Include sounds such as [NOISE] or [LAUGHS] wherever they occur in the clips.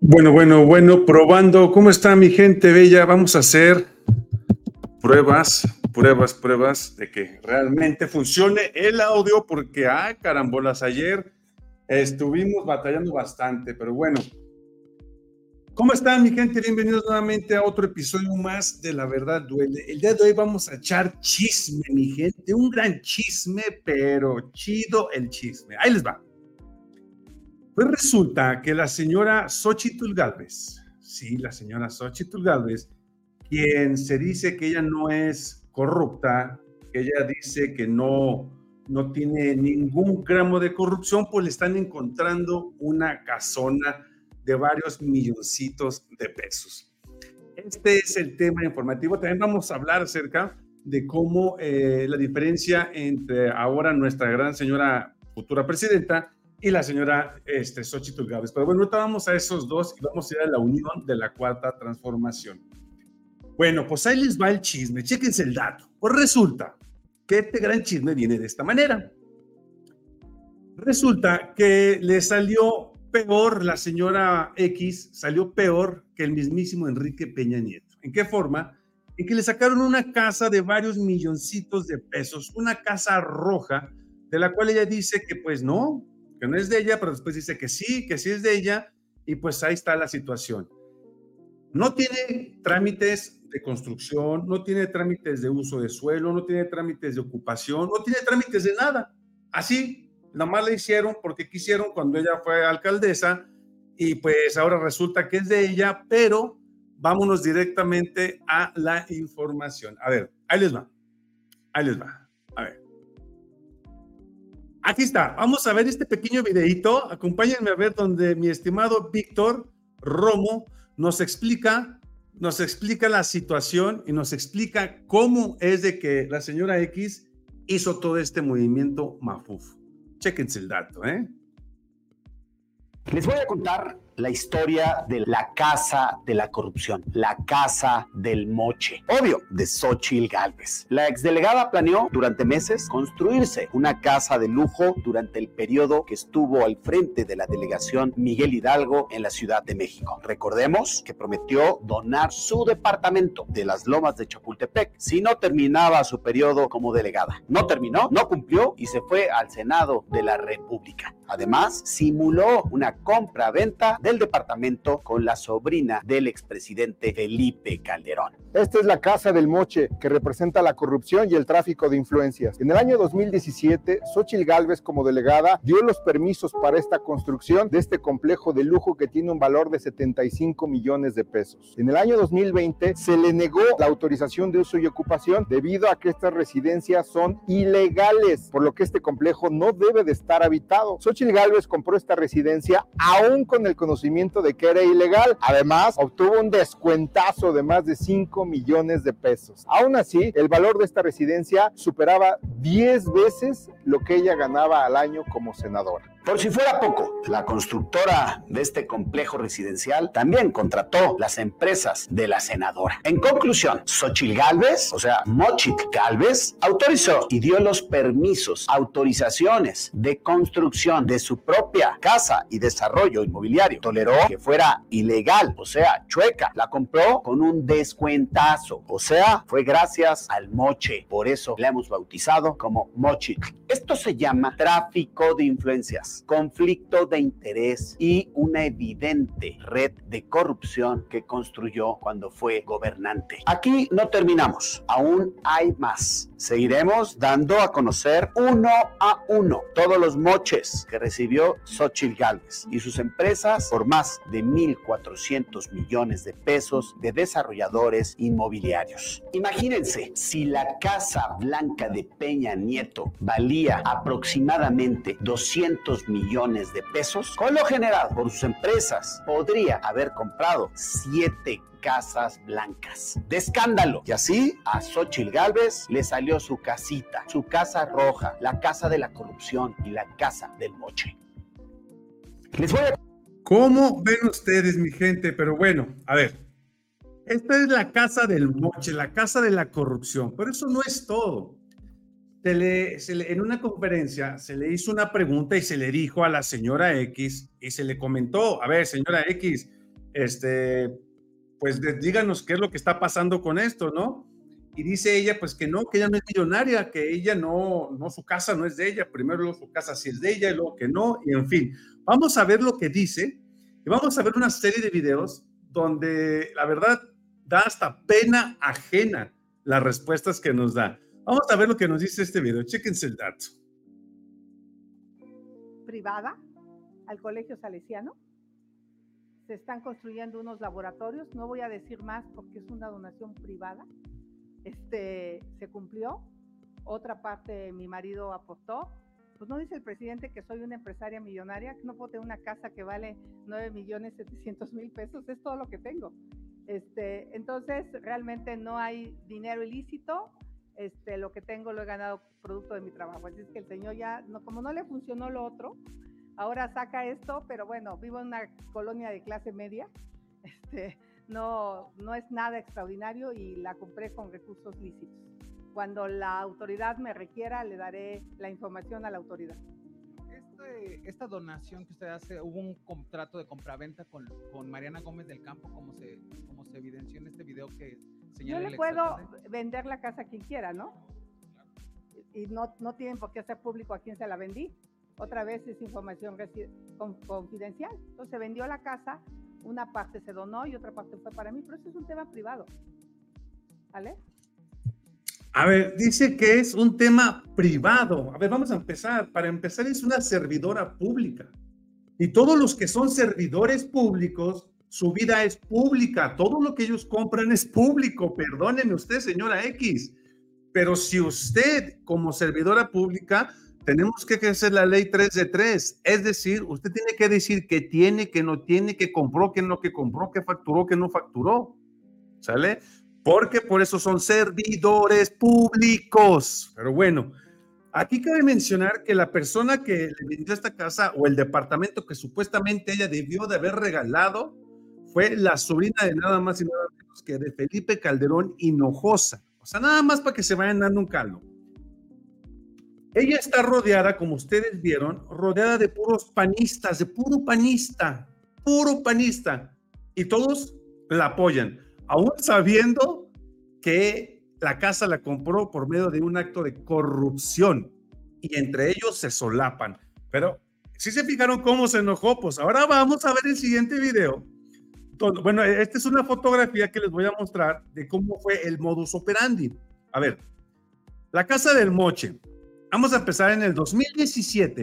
Bueno, bueno, bueno, probando. ¿Cómo está mi gente bella? Vamos a hacer pruebas, pruebas, pruebas de que realmente funcione el audio porque, ah, carambolas, ayer estuvimos batallando bastante, pero bueno. ¿Cómo están mi gente? Bienvenidos nuevamente a otro episodio más de La Verdad Duele. El día de hoy vamos a echar chisme, mi gente, un gran chisme, pero chido el chisme. Ahí les va. Pues resulta que la señora Xochitl Galvez, sí, la señora Xochitl Galvez, quien se dice que ella no es corrupta, que ella dice que no, no tiene ningún gramo de corrupción, pues le están encontrando una casona de varios milloncitos de pesos. Este es el tema informativo. También vamos a hablar acerca de cómo eh, la diferencia entre ahora nuestra gran señora futura presidenta y la señora este, Xochitl Gávez. Pero bueno, ahorita vamos a esos dos y vamos a ir a la unión de la cuarta transformación. Bueno, pues ahí les va el chisme, chéquense el dato. Pues resulta que este gran chisme viene de esta manera. Resulta que le salió peor la señora X, salió peor que el mismísimo Enrique Peña Nieto. ¿En qué forma? En que le sacaron una casa de varios milloncitos de pesos, una casa roja, de la cual ella dice que pues no, no es de ella, pero después dice que sí, que sí es de ella, y pues ahí está la situación. No tiene trámites de construcción, no tiene trámites de uso de suelo, no tiene trámites de ocupación, no tiene trámites de nada. Así, nada más la hicieron porque quisieron cuando ella fue alcaldesa y pues ahora resulta que es de ella, pero vámonos directamente a la información. A ver, ahí les va. Ahí les va. Aquí está. Vamos a ver este pequeño videito. Acompáñenme a ver donde mi estimado Víctor Romo nos explica, nos explica la situación y nos explica cómo es de que la señora X hizo todo este movimiento mafuf. Chéquense el dato, ¿eh? Les voy a contar la historia de la casa de la corrupción, la casa del moche, obvio, de Xochitl Galvez. La exdelegada planeó durante meses construirse una casa de lujo durante el periodo que estuvo al frente de la delegación Miguel Hidalgo en la Ciudad de México. Recordemos que prometió donar su departamento de las lomas de Chapultepec si no terminaba su periodo como delegada. No terminó, no cumplió y se fue al Senado de la República. Además, simuló una compra-venta del departamento con la sobrina del expresidente Felipe Calderón. Esta es la Casa del Moche, que representa la corrupción y el tráfico de influencias. En el año 2017, Xochitl Gálvez, como delegada, dio los permisos para esta construcción de este complejo de lujo que tiene un valor de 75 millones de pesos. En el año 2020, se le negó la autorización de uso y ocupación debido a que estas residencias son ilegales, por lo que este complejo no debe de estar habitado. Xochitl Gálvez compró esta residencia aún con el conocimiento de que era ilegal. Además, obtuvo un descuentazo de más de 5 millones de pesos. Aún así, el valor de esta residencia superaba 10 veces lo que ella ganaba al año como senadora. Por si fuera poco, la constructora de este complejo residencial también contrató las empresas de la senadora. En conclusión, Xochitl Galvez, o sea, Mochit Galvez, autorizó y dio los permisos, autorizaciones de construcción de su propia casa y desarrollo inmobiliario. Toleró que fuera ilegal, o sea, chueca. La compró con un descuentazo, o sea, fue gracias al moche. Por eso la hemos bautizado como Mochit. Esto se llama tráfico de influencias conflicto de interés y una evidente red de corrupción que construyó cuando fue gobernante. Aquí no terminamos, aún hay más. Seguiremos dando a conocer uno a uno todos los moches que recibió Xochitl Gálvez y sus empresas por más de 1.400 millones de pesos de desarrolladores inmobiliarios. Imagínense, si la Casa Blanca de Peña Nieto valía aproximadamente 200 millones de pesos, con lo generado por sus empresas, podría haber comprado siete casas blancas. De escándalo. Y así a Xochitl Galvez le salió su casita, su casa roja, la casa de la corrupción y la casa del moche. ¿Cómo ven ustedes, mi gente? Pero bueno, a ver. Esta es la casa del moche, la casa de la corrupción, pero eso no es todo. En una conferencia se le hizo una pregunta y se le dijo a la señora X y se le comentó, a ver, señora X, este, pues díganos qué es lo que está pasando con esto, ¿no? Y dice ella, pues que no, que ella no es millonaria, que ella no, no, su casa no es de ella, primero su casa sí es de ella y luego que no, y en fin, vamos a ver lo que dice y vamos a ver una serie de videos donde la verdad da hasta pena ajena las respuestas que nos da. Vamos a ver lo que nos dice este video. Chéquense el dato. Privada al Colegio Salesiano. Se están construyendo unos laboratorios. No voy a decir más porque es una donación privada. Este se cumplió. Otra parte mi marido aportó. Pues no dice el presidente que soy una empresaria millonaria, que no puedo tener una casa que vale 9 millones 700 mil pesos. Es todo lo que tengo. Este, entonces, realmente no hay dinero ilícito este, lo que tengo lo he ganado producto de mi trabajo. Así es que el Señor ya, no, como no le funcionó lo otro, ahora saca esto, pero bueno, vivo en una colonia de clase media, [LAUGHS] este, no, no es nada extraordinario y la compré con recursos lícitos. Cuando la autoridad me requiera, le daré la información a la autoridad. Este, esta donación que usted hace, hubo un contrato de compraventa con, con Mariana Gómez del Campo, como se, como se evidenció en este video que yo le puedo vender la casa a quien quiera, ¿no? Y no, no tienen por qué hacer público a quién se la vendí. Otra vez es información confidencial. Entonces se vendió la casa, una parte se donó y otra parte fue para mí, pero eso es un tema privado. ¿Vale? A ver, dice que es un tema privado. A ver, vamos a empezar. Para empezar, es una servidora pública. Y todos los que son servidores públicos su vida es pública, todo lo que ellos compran es público, perdóneme usted, señora X. Pero si usted, como servidora pública, tenemos que hacer la ley 3 de 3, es decir, usted tiene que decir que tiene, que no tiene, que compró, que no, que compró, que facturó, que no facturó. ¿Sale? Porque por eso son servidores públicos. Pero bueno, aquí cabe mencionar que la persona que le vendió esta casa o el departamento que supuestamente ella debió de haber regalado, fue la sobrina de nada más y nada menos que de Felipe Calderón Hinojosa. O sea, nada más para que se vayan dando un caldo. Ella está rodeada, como ustedes vieron, rodeada de puros panistas, de puro panista, puro panista. Y todos la apoyan, aún sabiendo que la casa la compró por medio de un acto de corrupción. Y entre ellos se solapan. Pero si se fijaron cómo se enojó, pues ahora vamos a ver el siguiente video bueno, esta es una fotografía que les voy a mostrar de cómo fue el modus operandi. A ver, la casa del Moche. Vamos a empezar en el 2017.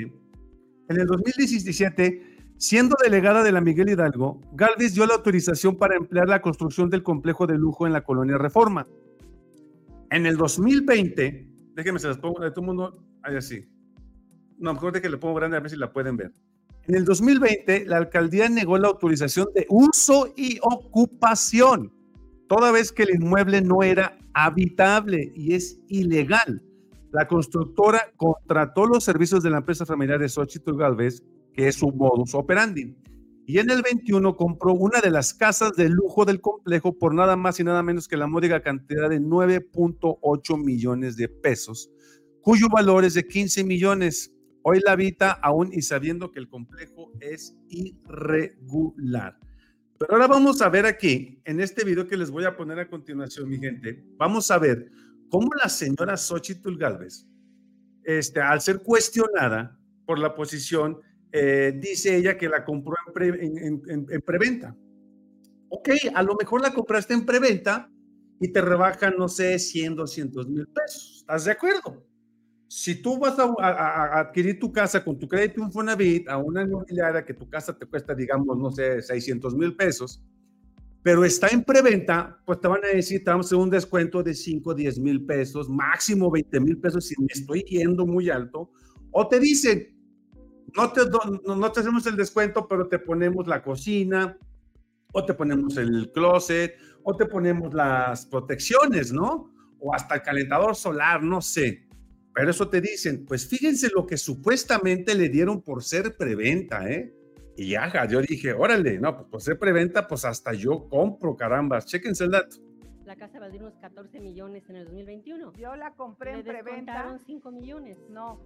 En el 2017, siendo delegada de la Miguel Hidalgo, Galvez dio la autorización para emplear la construcción del complejo de lujo en la colonia Reforma. En el 2020, déjenme se las pongo, de todo el mundo, ahí así. No, mejor de que le pongo grande a ver si la pueden ver. En el 2020, la alcaldía negó la autorización de uso y ocupación, toda vez que el inmueble no era habitable y es ilegal. La constructora contrató los servicios de la empresa familiar de Xochitl Galvez, que es su modus operandi. Y en el 21 compró una de las casas de lujo del complejo por nada más y nada menos que la módica cantidad de 9.8 millones de pesos, cuyo valor es de 15 millones. Hoy la habita aún y sabiendo que el complejo es irregular. Pero ahora vamos a ver aquí, en este video que les voy a poner a continuación, mi gente, vamos a ver cómo la señora Xochitl Galvez, este, al ser cuestionada por la posición, eh, dice ella que la compró en, en preventa. Ok, a lo mejor la compraste en preventa y te rebajan, no sé, 100, 200 mil pesos. ¿Estás de acuerdo? Si tú vas a, adquirir tu casa con tu crédito Infonavit a una inmobiliaria que tu casa te cuesta, digamos, no sé, 600 mil pesos, pero está en preventa, pues te van a decir, te vamos a hacer un descuento de 5, 10 mil pesos, máximo 20 mil pesos si me estoy yendo muy alto, o te dicen, no te, no, no te hacemos el descuento, pero te ponemos la cocina, o te ponemos el closet, o te ponemos las protecciones, ¿no? O hasta el calentador solar, no sé. Pero eso te dicen, pues fíjense lo que supuestamente le dieron por ser preventa, ¿eh? Y ya, yo dije, órale, no, pues por ser preventa, pues hasta yo compro, carambas, chéquense el dato. La casa valdría unos 14 millones en el 2021. Yo la compré en preventa. descontaron 5 millones. No,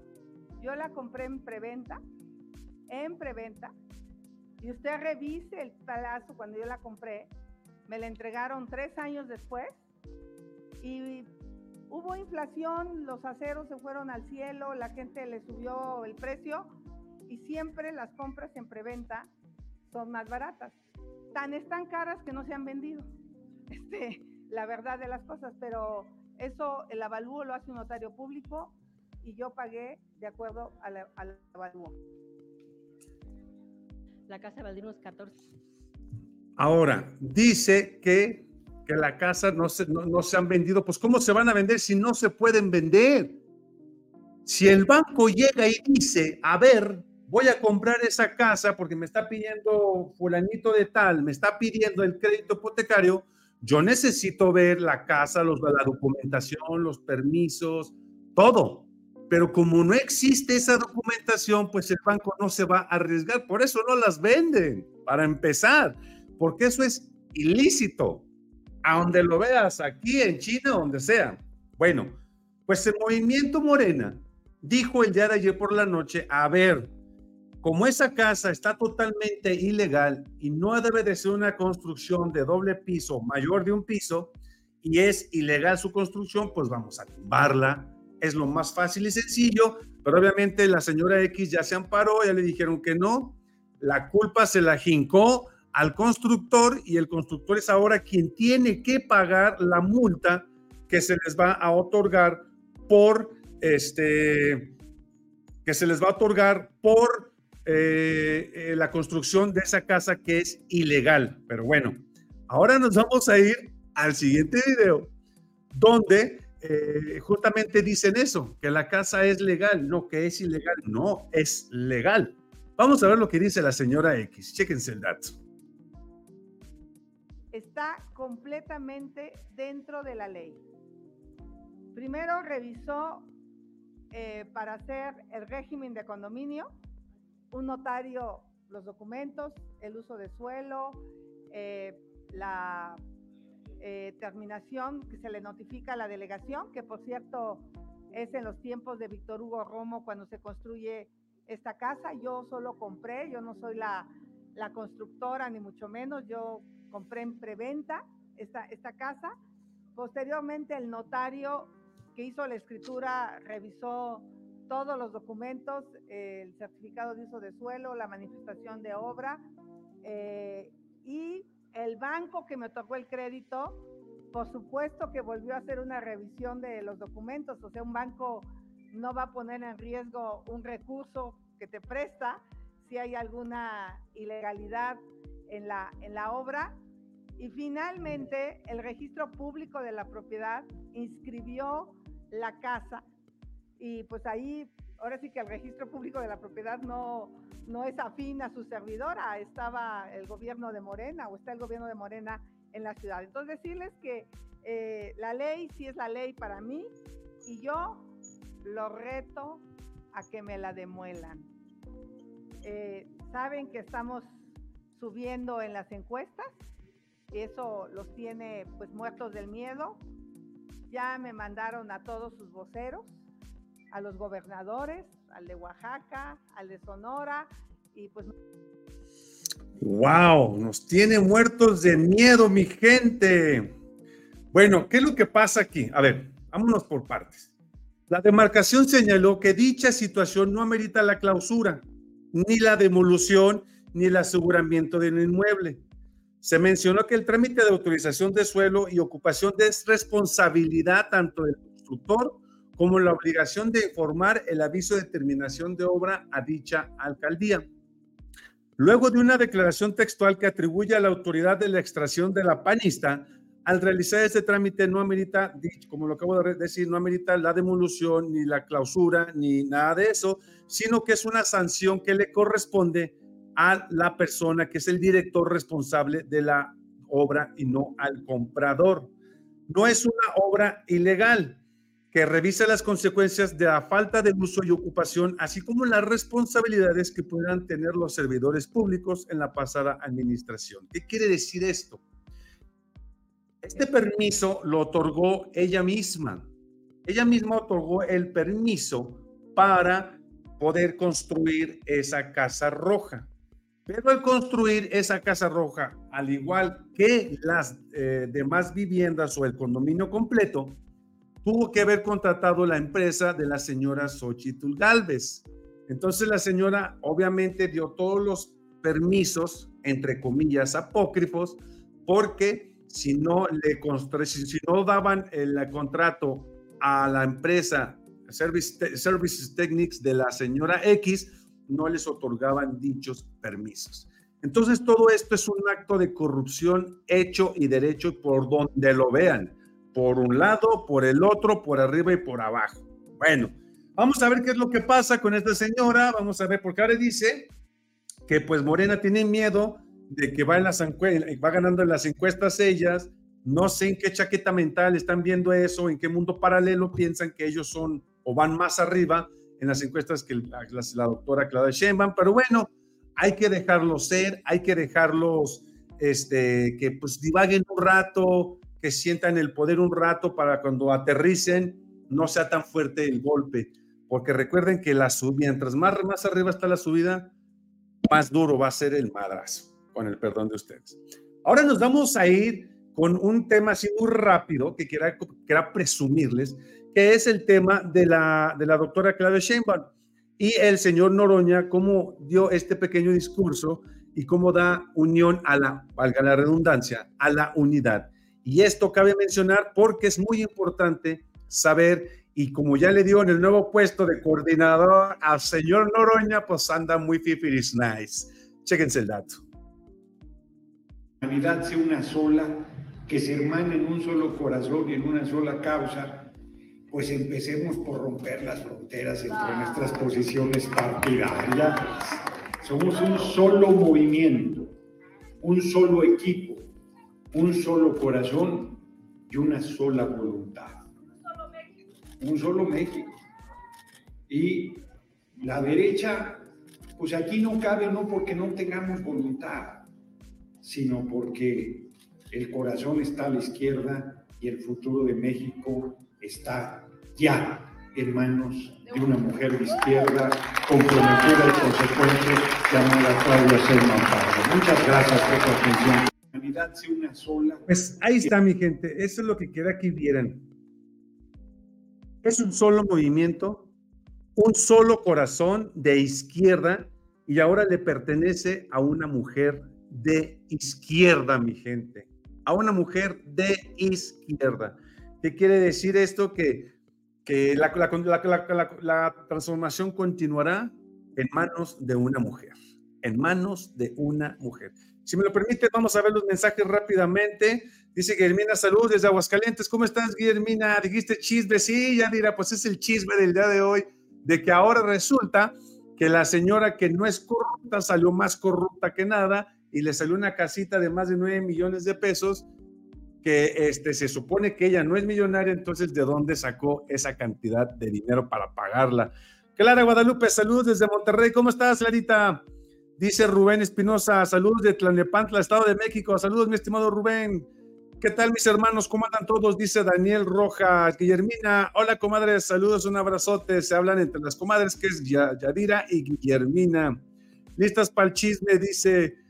yo la compré en preventa, en preventa. Y usted revise el palazo cuando yo la compré. Me la entregaron tres años después. Y hubo inflación, los aceros se fueron al cielo, la gente le subió el precio. Y siempre las compras en preventa son más baratas. Tan están caras que no se han vendido. [LAUGHS] Este, la verdad de las cosas, pero eso el avalúo lo hace un notario público y yo pagué de acuerdo al, al avalúo. La casa valdría unos 14. Ahora, dice que, que la casa no se, no, no se han vendido. Pues, ¿cómo se van a vender si no se pueden vender? Si el banco llega y dice, a ver, voy a comprar esa casa porque me está pidiendo fulanito de tal, me está pidiendo el crédito hipotecario, yo necesito ver la casa, los, la documentación, los permisos, todo. Pero como no existe esa documentación, pues el banco no se va a arriesgar. Por eso no las venden, para empezar, porque eso es ilícito. A donde lo veas, aquí en China, donde sea. Bueno, pues el movimiento Morena dijo el día de ayer por la noche, a ver, como esa casa está totalmente ilegal y no debe de ser una construcción de doble piso, mayor de un piso, y es ilegal su construcción, pues vamos a tumbarla. Es lo más fácil y sencillo, pero obviamente la señora X ya se amparó, ya le dijeron que no, la culpa se la jincó al constructor y el constructor es ahora quien tiene que pagar la multa que se les va a otorgar por este que se les va a otorgar por eh, eh, la construcción de esa casa que es ilegal. Pero bueno, ahora nos vamos a ir al siguiente video, donde eh, justamente dicen eso, que la casa es legal, no que es ilegal, no, es legal. Vamos a ver lo que dice la señora X. Chéquense el dato. Está completamente dentro de la ley. Primero revisó eh, para hacer el régimen de condominio, un notario los documentos, el uso de suelo, eh, la eh, terminación que se le notifica a la delegación, que por cierto es en los tiempos de Víctor Hugo Romo cuando se construye esta casa. Yo solo compré, yo no soy la, la constructora ni mucho menos, yo compré en preventa esta, esta casa. Posteriormente el notario que hizo la escritura revisó todos los documentos, eh, el certificado de uso de suelo, la manifestación de obra eh, y el banco que me tocó el crédito, por supuesto que volvió a hacer una revisión de los documentos, o sea, un banco no va a poner en riesgo un recurso que te presta si hay alguna ilegalidad en la, en la obra. Y finalmente, el registro público de la propiedad inscribió la casa y pues ahí, ahora sí que el registro público de la propiedad no, no es afín a su servidora, estaba el gobierno de Morena o está el gobierno de Morena en la ciudad. Entonces decirles que eh, la ley sí es la ley para mí y yo lo reto a que me la demuelan. Eh, Saben que estamos subiendo en las encuestas, eso los tiene pues muertos del miedo. Ya me mandaron a todos sus voceros, a los gobernadores, al de Oaxaca, al de Sonora, y pues... ¡Wow! Nos tiene muertos de miedo, mi gente. Bueno, ¿qué es lo que pasa aquí? A ver, vámonos por partes. La demarcación señaló que dicha situación no amerita la clausura, ni la demolición, ni el aseguramiento del inmueble. Se mencionó que el trámite de autorización de suelo y ocupación es responsabilidad tanto del constructor como la obligación de informar el aviso de terminación de obra a dicha alcaldía. Luego de una declaración textual que atribuye a la autoridad de la extracción de la panista, al realizar este trámite no amerita, como lo acabo de decir, no amerita la demolición, ni la clausura, ni nada de eso, sino que es una sanción que le corresponde a la persona que es el director responsable de la obra y no al comprador. No es una obra ilegal, que revise las consecuencias de la falta de uso y ocupación, así como las responsabilidades que puedan tener los servidores públicos en la pasada administración. ¿Qué quiere decir esto? Este permiso lo otorgó ella misma. Ella misma otorgó el permiso para poder construir esa casa roja. Pero al construir esa casa roja, al igual que las eh, demás viviendas o el condominio completo, tuvo que haber contratado la empresa de la señora Xochitl Galvez. Entonces la señora obviamente dio todos los permisos, entre comillas, apócrifos, porque si no le si no daban el contrato a la empresa Service, Services Technics de la señora X, no les otorgaban dichos permisos. Entonces todo esto es un acto de corrupción hecho y derecho por donde lo vean, por un lado, por el otro, por arriba y por abajo. Bueno, vamos a ver qué es lo que pasa con esta señora, vamos a ver, porque ahora dice que pues Morena tiene miedo de que va, en las va ganando en las encuestas ellas, no sé en qué chaqueta mental están viendo eso, en qué mundo paralelo piensan que ellos son o van más arriba en las encuestas que la, doctora Claudia Sheinbaum, pero bueno, hay que dejarlos ser, hay que dejarlos este, que pues divaguen un rato, que sientan el poder un rato para cuando aterricen no sea tan fuerte el golpe, porque recuerden que la subida, mientras más, más arriba está la subida, más duro va a ser el madrazo, con el perdón de ustedes. Ahora nos vamos a ir con un tema así muy rápido que quiera, quiera presumirles, que es el tema de la, de la doctora Claudia Sheinbaum y el señor Noroña, cómo dio este pequeño discurso y cómo da unión a la, valga la redundancia, a la unidad. Y esto cabe mencionar porque es muy importante saber, y como ya le dio en el nuevo puesto de coordinador al señor Noroña, pues anda muy fifiris nice. Chéquense el dato. La unidad sea una sola que se hermane en un solo corazón y en una sola causa, pues empecemos por romper las fronteras entre nuestras posiciones partidarias. Somos un solo movimiento, un solo equipo, un solo corazón y una sola voluntad. Un solo México. Y la derecha, pues aquí no cabe no porque no tengamos voluntad, sino porque el corazón está a la izquierda y el futuro de México está ya en manos de una mujer de izquierda comprometida y consecuente llamada Claudia Sheinbaum Muchas gracias por su atención. Pues ahí está mi gente, eso es lo que queda que vieran. Es un solo movimiento, un solo corazón de izquierda y ahora le pertenece a una mujer de izquierda, mi gente a una mujer de izquierda. ¿Qué quiere decir esto? Que, que la, transformación continuará en manos de una mujer, en manos de una mujer. Si me lo permite, vamos a ver los mensajes rápidamente. Dice Guillermina, saludos desde Aguascalientes. ¿Cómo estás, Guillermina? Dijiste chisme. Sí, ya dirá, pues es el chisme del día de hoy, de que ahora resulta que la señora que no es corrupta salió más corrupta que nada y le salió una casita de más de 9 millones de pesos que este, se supone que ella no es millonaria, entonces ¿de dónde sacó esa cantidad de dinero para pagarla? Clara Guadalupe, saludos desde Monterrey, ¿cómo estás, Clarita? Dice Rubén Espinosa, saludos de Tlanepantla, Estado de México, saludos, mi estimado Rubén. ¿Qué tal, mis hermanos? ¿Cómo andan todos? Dice Daniel Rojas, Guillermina. Hola, comadres, saludos, un abrazote. Se hablan entre las comadres, que es Yadira y Guillermina. Listas para el chisme, dice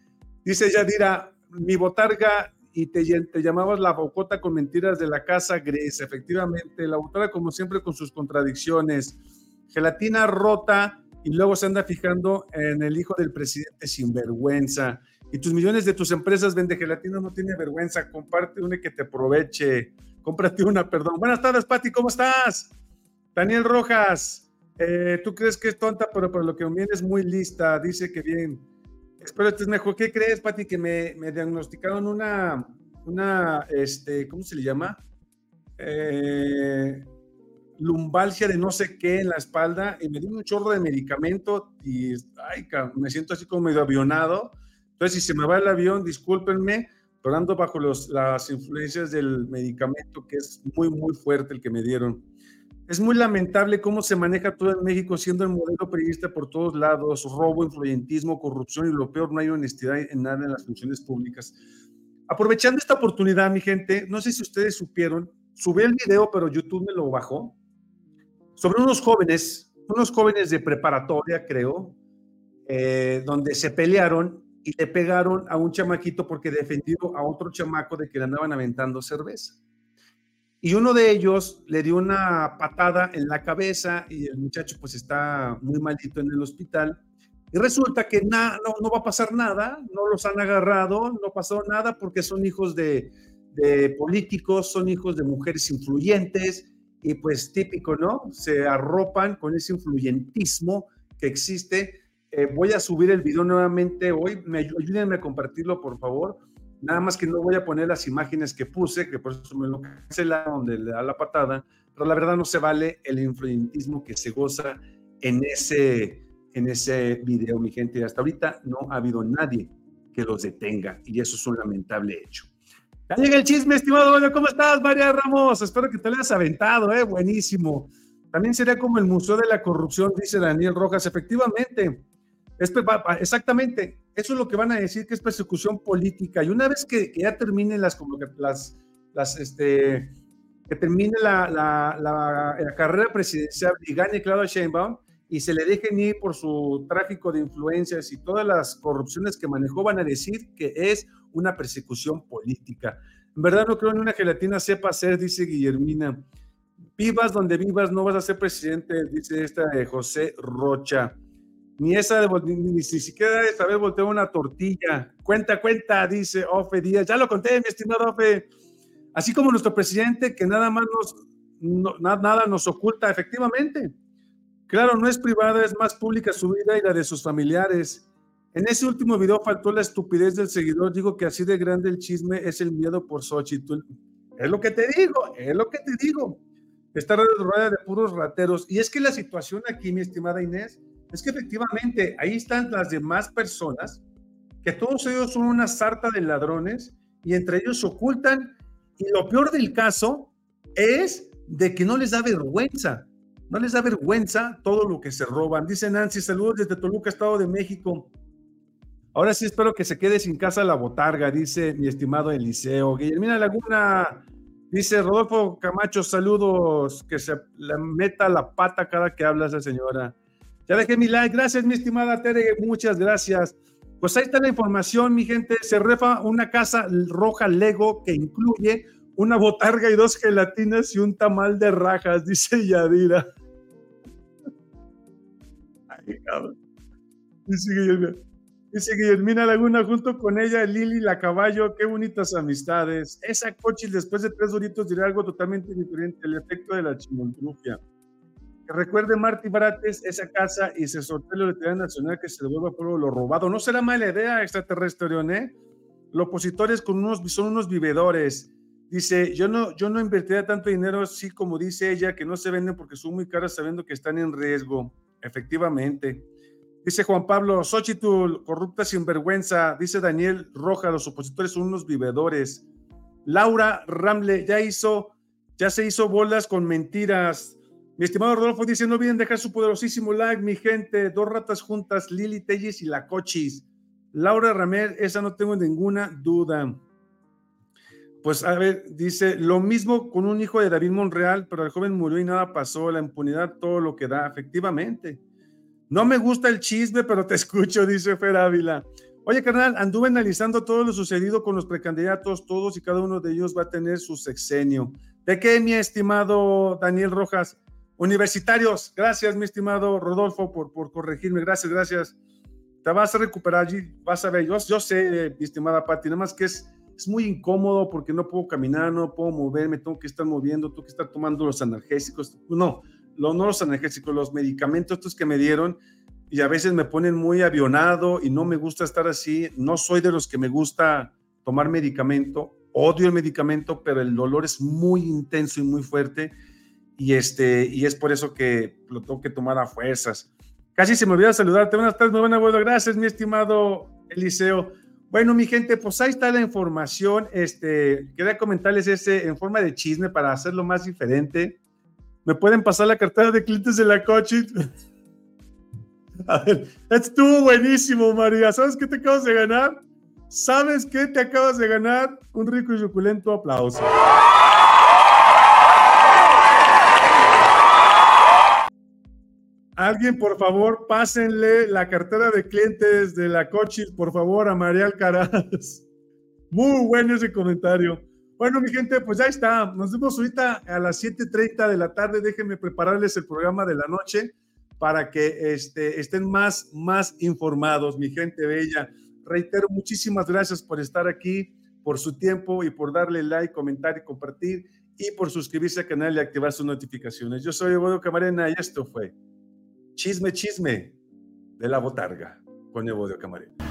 Dice Yadira, mi botarga y te, llamabas la bocota con mentiras de la casa gris. Efectivamente, la autora, como siempre, con sus contradicciones. Gelatina rota y luego se anda fijando en el hijo del presidente sin vergüenza. Y tus millones de tus empresas vende gelatina, no tiene vergüenza. Comparte una que te aproveche. Cómprate una, perdón. Buenas tardes, Pati, ¿cómo estás? Daniel Rojas, eh, tú crees que es tonta, pero por lo que viene es muy lista. Dice que bien Espero estés mejor. ¿Qué crees, Pati? Que me, diagnosticaron una, una, este, ¿cómo se le llama? Eh, lumbalgia de no sé qué en la espalda y me dio un chorro de medicamento y ay, me siento así como medio avionado. Entonces, si se me va el avión, discúlpenme, pero ando bajo las influencias del medicamento que es muy, muy fuerte el que me dieron. Es muy lamentable cómo se maneja todo en México, siendo el modelo periodista por todos lados, robo, influyentismo, corrupción y lo peor, no hay honestidad en nada en las funciones públicas. aprovechando esta oportunidad, mi gente, no sé si ustedes supieron, subí el video, pero YouTube me lo bajó, sobre unos jóvenes, unos jóvenes de preparatoria, creo, eh, donde se pelearon y le pegaron a un chamaquito porque defendió a otro chamaco de que le andaban aventando cerveza. Y uno de ellos le dio una patada en la cabeza y el muchacho pues está muy malito en el hospital. Y resulta que no, no va a pasar nada, no los han agarrado, no pasó nada porque son hijos de, de políticos, son hijos de mujeres influyentes y pues típico, ¿no? Se arropan con ese influyentismo que existe eh, voy a subir el video nuevamente hoy. Me, ayúdenme a compartirlo, por favor. Nada más que no voy a poner las imágenes que puse, que por eso me lo cancela donde le da la patada, pero la verdad no se vale el influyentismo que se goza en ese, en ese video, mi gente. Hasta ahorita no ha habido nadie que los detenga y eso es un lamentable hecho. Ya llega el chisme, estimado. ¿cómo estás, María Ramos? Espero que te lo hayas aventado, ¿eh? Buenísimo. También sería como el Museo de la Corrupción, dice Daniel Rojas. Efectivamente, exactamente, eso es lo que van a decir que es persecución política. Y una vez que, ya terminen las, las, las este, que termine la, la, la, carrera presidencial y gane Claudia Sheinbaum y se le dejen ir por su tráfico de influencias y todas las corrupciones que manejó, van a decir que es una persecución política. En verdad no creo en una gelatina sepa hacer, dice Guillermina. Vivas donde vivas, no vas a ser presidente, dice esta de José Rocha ni esa de, ni, siquiera esta vez volteó una tortilla. Cuenta, cuenta, dice Ofe Díaz. Ya lo conté, mi estimado Ofe. Así como nuestro presidente, que nada más nos, nada nos oculta, efectivamente. Claro, no es privada, es más pública su vida y la de sus familiares. En ese último video faltó la estupidez del seguidor. Digo que así de grande el chisme es el miedo por Xochitl. Es lo que te digo, es lo que te digo. Está rodeada de puros rateros. Y es que la situación aquí, mi estimada Inés, es que efectivamente ahí están las demás personas, que todos ellos son una sarta de ladrones y entre ellos se ocultan. Y lo peor del caso es de que no les da vergüenza, no les da vergüenza todo lo que se roban. Dice Nancy, saludos desde Toluca, Estado de México. Ahora sí espero que se quede sin casa la botarga, dice mi estimado Eliseo. Guillermina Laguna, dice Rodolfo Camacho, saludos, que se le meta la pata cada que habla esa señora. Ya dejé mi like. Gracias, mi estimada Tere. Muchas gracias. Pues ahí está la información, mi gente. Se refa una casa roja Lego que incluye una botarga y dos gelatinas y un tamal de rajas, [LAUGHS] dice Yadira. Ay, cabrón. Dice Guillermina. Dice Laguna, junto con ella, Lili la caballo, qué bonitas amistades. Esa coche después de tres doritos dirá algo totalmente diferente, el efecto de la chimontruquia. Que recuerde Martí Barates esa casa y se sortee la Nacional que se devuelva por lo robado. No será mala idea, extraterrestre, ¿eh? Los opositores son unos vivedores. Dice, yo no, yo no invertiría tanto dinero así como dice ella, que no se venden porque son muy caras sabiendo que están en riesgo. Efectivamente. Dice Juan Pablo, Xochitl, corrupta sinvergüenza. Dice Daniel Roja, los opositores son unos vivedores. Laura Ramle ya hizo, ya se hizo bolas con mentiras. Mi estimado Rodolfo dice, no olviden dejar su poderosísimo like, mi gente. Dos ratas juntas, Lili Tellis y la Cochis. Laura Ramel, esa no tengo ninguna duda. Pues a ver, dice, lo mismo con un hijo de David Monreal, pero el joven murió y nada pasó, la impunidad, todo lo que da, efectivamente. No me gusta el chisme, pero te [LAUGHS] escucho, dice Fer Ávila. Oye, carnal, anduve analizando todo lo sucedido con los precandidatos, todos y cada uno de ellos va a tener su sexenio. ¿De qué, mi estimado Daniel Rojas? Universitarios, gracias, mi estimado Rodolfo, por, por corregirme. Gracias, gracias. Te vas a recuperar allí, vas a ver. Yo, yo sé, mi estimada Pati, nada más que es, es muy incómodo porque no puedo caminar, no puedo moverme, tengo que estar moviendo, tengo que estar tomando los analgésicos. No, no los analgésicos, los medicamentos estos que me dieron y a veces me ponen muy avionado y no me gusta estar así. No soy de los que me gusta tomar medicamento, odio el medicamento, pero el dolor es muy intenso y muy fuerte y, este, y es por eso que lo tengo que tomar a fuerzas. Casi se me olvidó saludarte. Buenas tardes, muy buena, bueno, gracias, mi estimado Eliseo. Bueno, mi gente, pues ahí está la información. Este, quería comentarles ese en forma de chisme para hacerlo más diferente. ¿Me pueden pasar la cartera de clientes de la coche? [LAUGHS] A ver, estuvo buenísimo, María. ¿Sabes qué te acabas de ganar? ¿Sabes qué? Te acabas de ganar un rico y suculento aplauso. Alguien, por favor, pásenle la cartera de clientes de la Cochis, por favor, a María Alcaraz. [LAUGHS] Muy bueno ese comentario. Bueno, mi gente, pues ya está. Nos vemos ahorita a las 7:30 de la tarde. Déjenme prepararles el programa de la noche para que este, estén más, más informados, mi gente bella. Reitero, muchísimas gracias por estar aquí, por su tiempo y por darle like, comentar y compartir y por suscribirse al canal y activar sus notificaciones. Yo soy Evodio Camarena y esto fue Chisme Chisme de la Botarga con Evodio Camarena.